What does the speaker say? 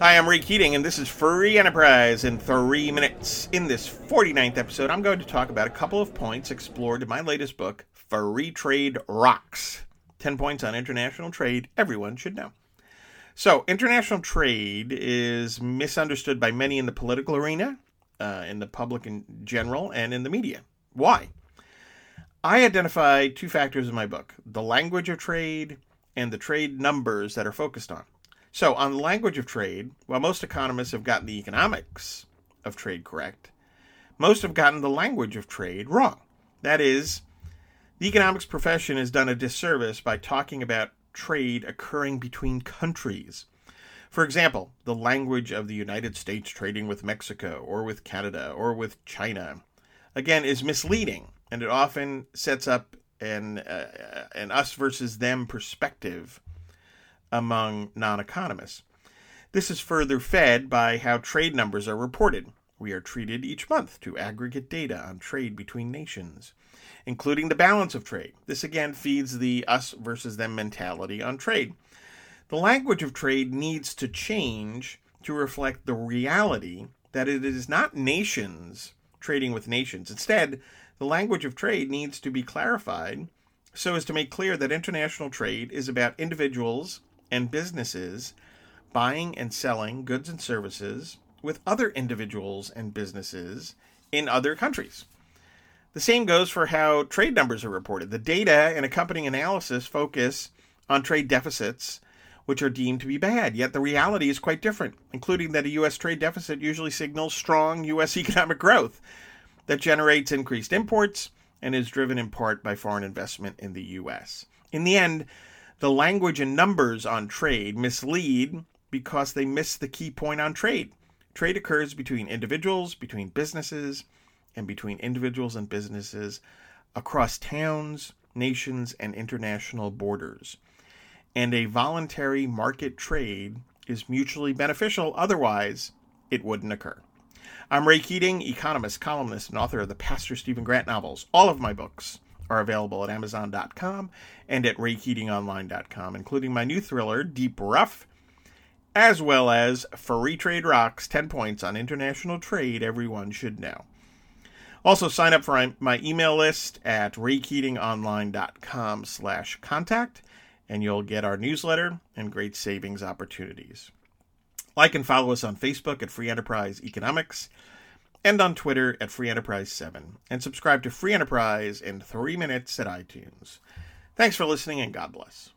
Hi, I'm Ray Keating, and this is Free Enterprise in three minutes. In this 49th episode, I'm going to talk about a couple of points explored in my latest book, Free Trade Rocks 10 Points on International Trade Everyone Should Know. So, international trade is misunderstood by many in the political arena, uh, in the public in general, and in the media. Why? I identify two factors in my book the language of trade and the trade numbers that are focused on. So, on the language of trade, while most economists have gotten the economics of trade correct, most have gotten the language of trade wrong. That is, the economics profession has done a disservice by talking about trade occurring between countries. For example, the language of the United States trading with Mexico or with Canada or with China, again, is misleading, and it often sets up an, uh, an us versus them perspective among non economists. This is further fed by how trade numbers are reported. We are treated each month to aggregate data on trade between nations, including the balance of trade. This again feeds the us versus them mentality on trade. The language of trade needs to change to reflect the reality that it is not nations trading with nations. Instead, the language of trade needs to be clarified so as to make clear that international trade is about individuals and businesses buying and selling goods and services with other individuals and businesses in other countries. The same goes for how trade numbers are reported. The data and accompanying analysis focus on trade deficits, which are deemed to be bad, yet the reality is quite different, including that a U.S. trade deficit usually signals strong U.S. economic growth that generates increased imports and is driven in part by foreign investment in the U.S. In the end, the language and numbers on trade mislead because they miss the key point on trade. Trade occurs between individuals, between businesses, and between individuals and businesses across towns, nations, and international borders. And a voluntary market trade is mutually beneficial, otherwise, it wouldn't occur. I'm Ray Keating, economist, columnist, and author of the Pastor Stephen Grant novels. All of my books are available at Amazon.com and at RayKeatingOnline.com, including my new thriller, Deep Rough, as well as Free Trade Rocks 10 Points on International Trade Everyone Should Know. Also, sign up for my email list at RayKeatingOnline.com slash contact, and you'll get our newsletter and great savings opportunities. Like and follow us on Facebook at Free Enterprise Economics and on Twitter at Free Enterprise 7, and subscribe to Free Enterprise in three minutes at iTunes. Thanks for listening, and God bless.